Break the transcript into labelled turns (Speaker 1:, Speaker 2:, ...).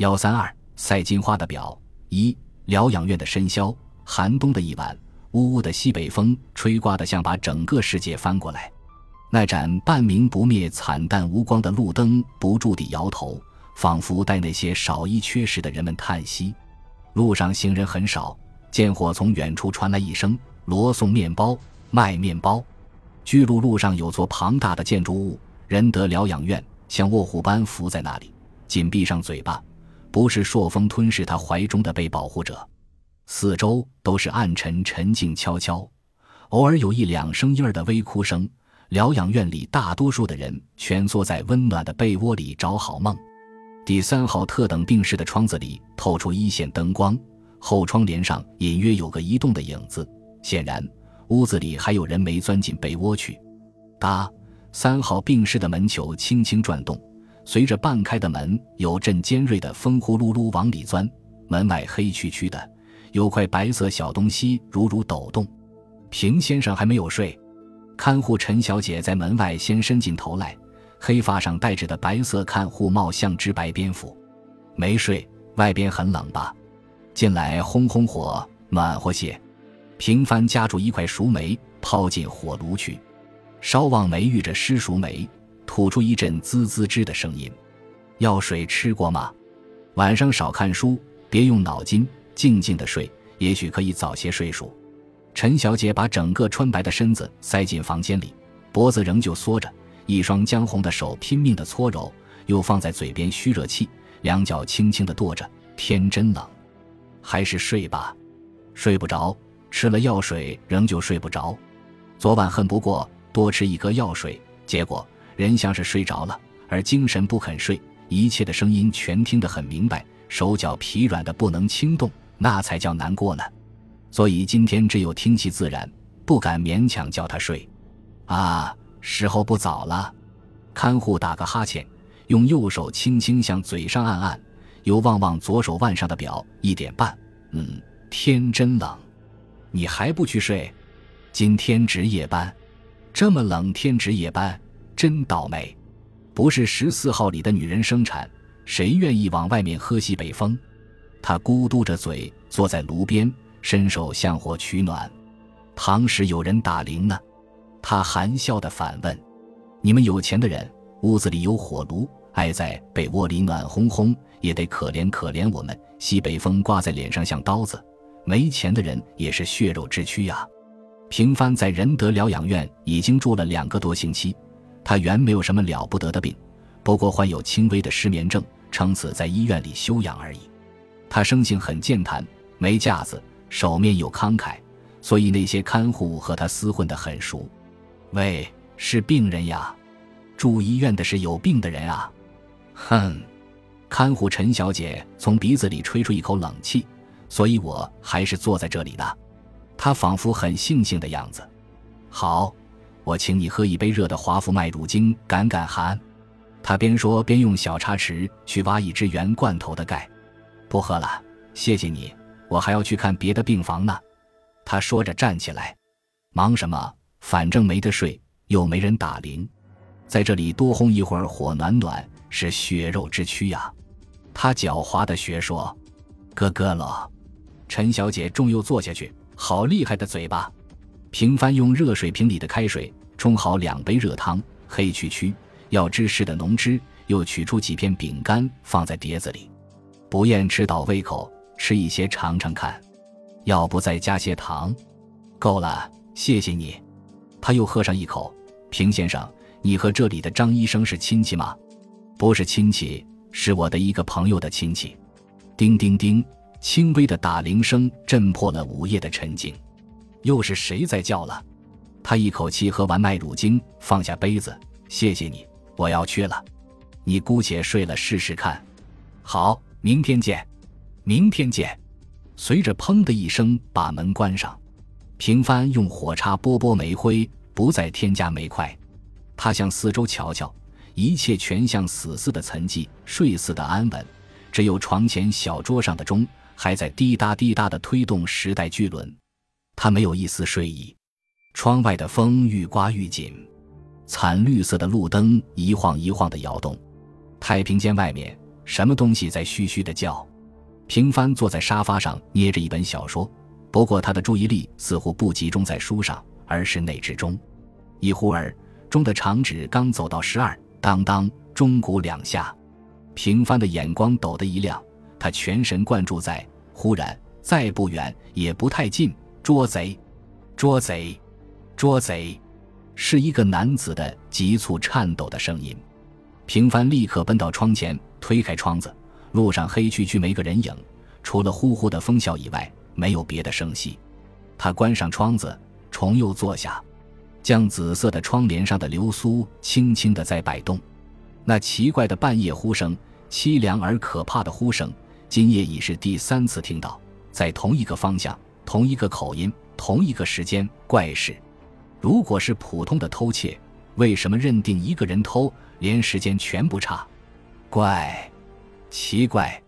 Speaker 1: 幺三二赛金花的表一疗养院的深宵，寒冬的一晚，呜呜的西北风吹刮得像把整个世界翻过来。那盏半明不灭、惨淡无光的路灯不住地摇头，仿佛带那些少衣缺食的人们叹息。路上行人很少，见火从远处传来一声“罗送面包，卖面包”。巨鹿路上有座庞大的建筑物——仁德疗养院，像卧虎般伏在那里，紧闭上嘴巴，不是朔风吞噬他怀中的被保护者。四周都是暗沉、沉静、悄悄，偶尔有一两声婴儿的微哭声。疗养院里大多数的人蜷缩在温暖的被窝里找好梦。第三号特等病室的窗子里透出一线灯光，后窗帘上隐约有个移动的影子，显然屋子里还有人没钻进被窝去。哒，三号病室的门球轻轻转动，随着半开的门有阵尖锐的风呼噜噜往里钻。门外黑黢黢的，有块白色小东西如如抖动。平先生还没有睡。看护陈小姐在门外先伸进头来，黑发上戴着的白色看护帽像只白蝙蝠。没睡，外边很冷吧？进来烘烘火，暖和些。平帆夹住一块熟梅，抛进火炉去，烧旺梅遇着湿熟梅，吐出一阵滋滋吱的声音。药水吃过吗？晚上少看书，别用脑筋，静静的睡，也许可以早些睡熟。陈小姐把整个穿白的身子塞进房间里，脖子仍旧缩着，一双姜红的手拼命的搓揉，又放在嘴边虚热气，两脚轻轻的跺着。天真冷，还是睡吧。睡不着，吃了药水仍旧睡不着。昨晚恨不过多吃一颗药水，结果人像是睡着了，而精神不肯睡，一切的声音全听得很明白，手脚疲软的不能轻动，那才叫难过呢。所以今天只有听其自然，不敢勉强叫他睡。啊，时候不早了。看护打个哈欠，用右手轻轻向嘴上按按，又望望左手腕上的表，一点半。嗯，天真冷。你还不去睡？今天值夜班，这么冷天值夜班，真倒霉。不是十四号里的女人生产，谁愿意往外面喝西北风？他咕嘟着嘴坐在炉边。伸手向火取暖，堂时有人打铃呢。他含笑地反问：“你们有钱的人，屋子里有火炉，挨在被窝里暖烘烘，也得可怜可怜我们。西北风刮在脸上像刀子，没钱的人也是血肉之躯呀。”平帆在仁德疗养院已经住了两个多星期，他原没有什么了不得的病，不过患有轻微的失眠症，撑死在医院里休养而已。他生性很健谈，没架子。手面又慷慨，所以那些看护和他厮混得很熟。喂，是病人呀，住医院的是有病的人啊。哼，看护陈小姐从鼻子里吹出一口冷气，所以我还是坐在这里的。她仿佛很悻悻的样子。好，我请你喝一杯热的华夫麦乳精，赶赶寒。他边说边用小茶匙去挖一只圆罐头的盖。不喝了，谢谢你。我还要去看别的病房呢，他说着站起来，忙什么？反正没得睡，又没人打铃，在这里多烘一会儿火暖暖，是血肉之躯呀。他狡猾的学说：“咯咯了。”陈小姐重又坐下去，好厉害的嘴巴。平凡用热水瓶里的开水冲好两杯热汤，黑黢黢要芝士的浓汁，又取出几片饼干放在碟子里，不厌吃倒胃口。吃一些尝尝看，要不再加些糖？够了，谢谢你。他又喝上一口。平先生，你和这里的张医生是亲戚吗？不是亲戚，是我的一个朋友的亲戚。叮叮叮，轻微的打铃声震破了午夜的沉静。又是谁在叫了？他一口气喝完麦乳精，放下杯子。谢谢你，我要去了。你姑且睡了试试看。好，明天见。明天见。随着“砰”的一声，把门关上。平帆用火叉拨拨煤灰，不再添加煤块。他向四周瞧瞧，一切全像死似的沉寂，睡似的安稳。只有床前小桌上的钟还在滴答滴答地推动时代巨轮。他没有一丝睡意。窗外的风愈刮愈紧，惨绿色的路灯一晃一晃地摇动。太平间外面。什么东西在嘘嘘的叫？平帆坐在沙发上，捏着一本小说，不过他的注意力似乎不集中在书上，而是那只钟。一忽儿，钟的长指刚走到十二，当当，钟鼓两下。平帆的眼光陡的一亮，他全神贯注在。忽然，再不远也不太近，捉贼，捉贼，捉贼，是一个男子的急促颤抖的声音。平凡立刻奔到窗前，推开窗子。路上黑黢黢，没个人影，除了呼呼的风啸以外，没有别的声息。他关上窗子，重又坐下，将紫色的窗帘上的流苏轻轻的在摆动。那奇怪的半夜呼声，凄凉而可怕的呼声，今夜已是第三次听到，在同一个方向，同一个口音，同一个时间。怪事，如果是普通的偷窃，为什么认定一个人偷，连时间全不差？怪。奇怪。